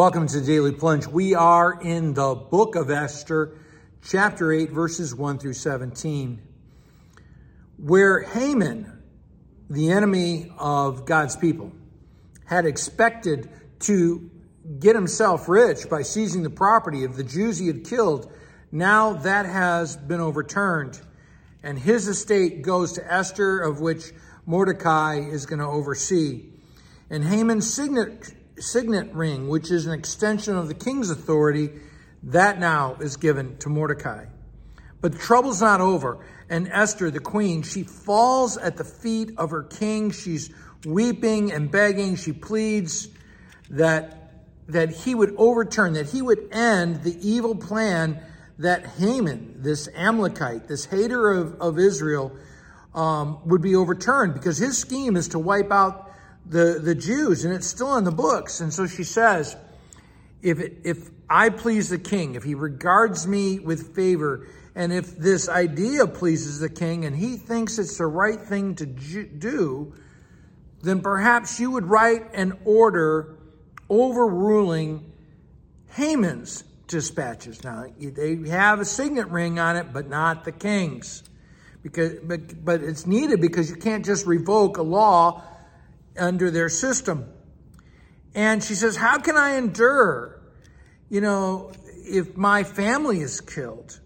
Welcome to Daily Plunge. We are in the book of Esther, chapter 8, verses 1 through 17, where Haman, the enemy of God's people, had expected to get himself rich by seizing the property of the Jews he had killed. Now that has been overturned, and his estate goes to Esther, of which Mordecai is going to oversee. And Haman's signet signet ring, which is an extension of the king's authority, that now is given to Mordecai. But the trouble's not over. And Esther, the queen, she falls at the feet of her king. She's weeping and begging. She pleads that, that he would overturn, that he would end the evil plan that Haman, this Amalekite, this hater of, of Israel, um, would be overturned because his scheme is to wipe out the, the Jews, and it's still in the books. And so she says, if, it, if I please the king, if he regards me with favor, and if this idea pleases the king and he thinks it's the right thing to do, then perhaps you would write an order overruling Haman's dispatches. Now, they have a signet ring on it, but not the king's. Because, but, but it's needed because you can't just revoke a law under their system. And she says, How can I endure, you know, if my family is killed?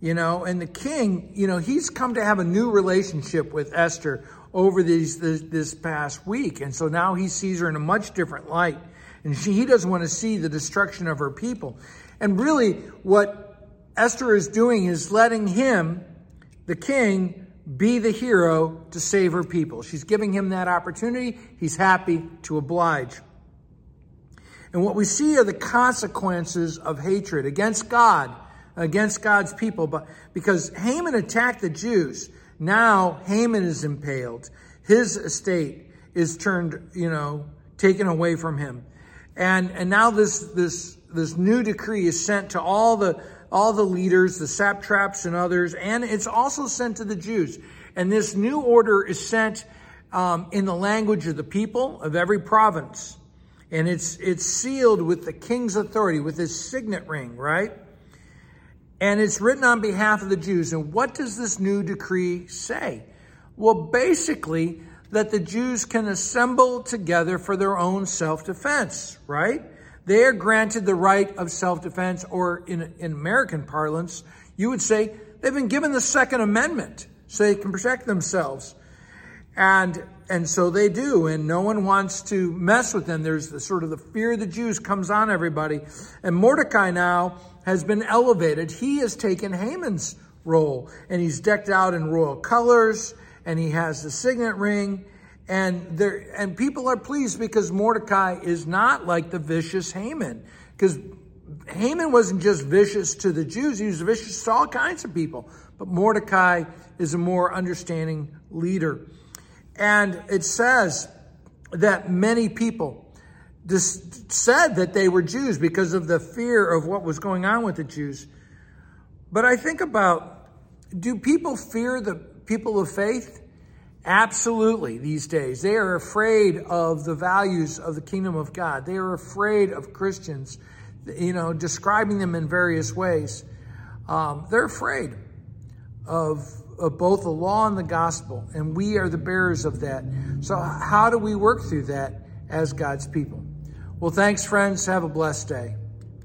You know, and the king, you know, he's come to have a new relationship with Esther over these this, this past week. And so now he sees her in a much different light. And she, he doesn't want to see the destruction of her people. And really, what Esther is doing is letting him, the king, be the hero to save her people. She's giving him that opportunity. He's happy to oblige. And what we see are the consequences of hatred against God, against God's people. But because Haman attacked the Jews, now Haman is impaled. His estate is turned, you know, taken away from him. And and now this this this new decree is sent to all the all the leaders, the satraps and others, and it's also sent to the Jews. And this new order is sent um, in the language of the people of every province. And it's, it's sealed with the king's authority, with his signet ring, right? And it's written on behalf of the Jews. And what does this new decree say? Well, basically, that the Jews can assemble together for their own self defense, right? They are granted the right of self defense, or in, in American parlance, you would say they've been given the Second Amendment so they can protect themselves. And, and so they do, and no one wants to mess with them. There's the sort of the fear of the Jews comes on everybody. And Mordecai now has been elevated. He has taken Haman's role, and he's decked out in royal colors, and he has the signet ring and there, and people are pleased because Mordecai is not like the vicious Haman. Because Haman wasn't just vicious to the Jews, he was vicious to all kinds of people. But Mordecai is a more understanding leader. And it says that many people said that they were Jews because of the fear of what was going on with the Jews. But I think about do people fear the people of faith? Absolutely, these days. They are afraid of the values of the kingdom of God. They are afraid of Christians, you know, describing them in various ways. Um, they're afraid of, of both the law and the gospel, and we are the bearers of that. So, how do we work through that as God's people? Well, thanks, friends. Have a blessed day.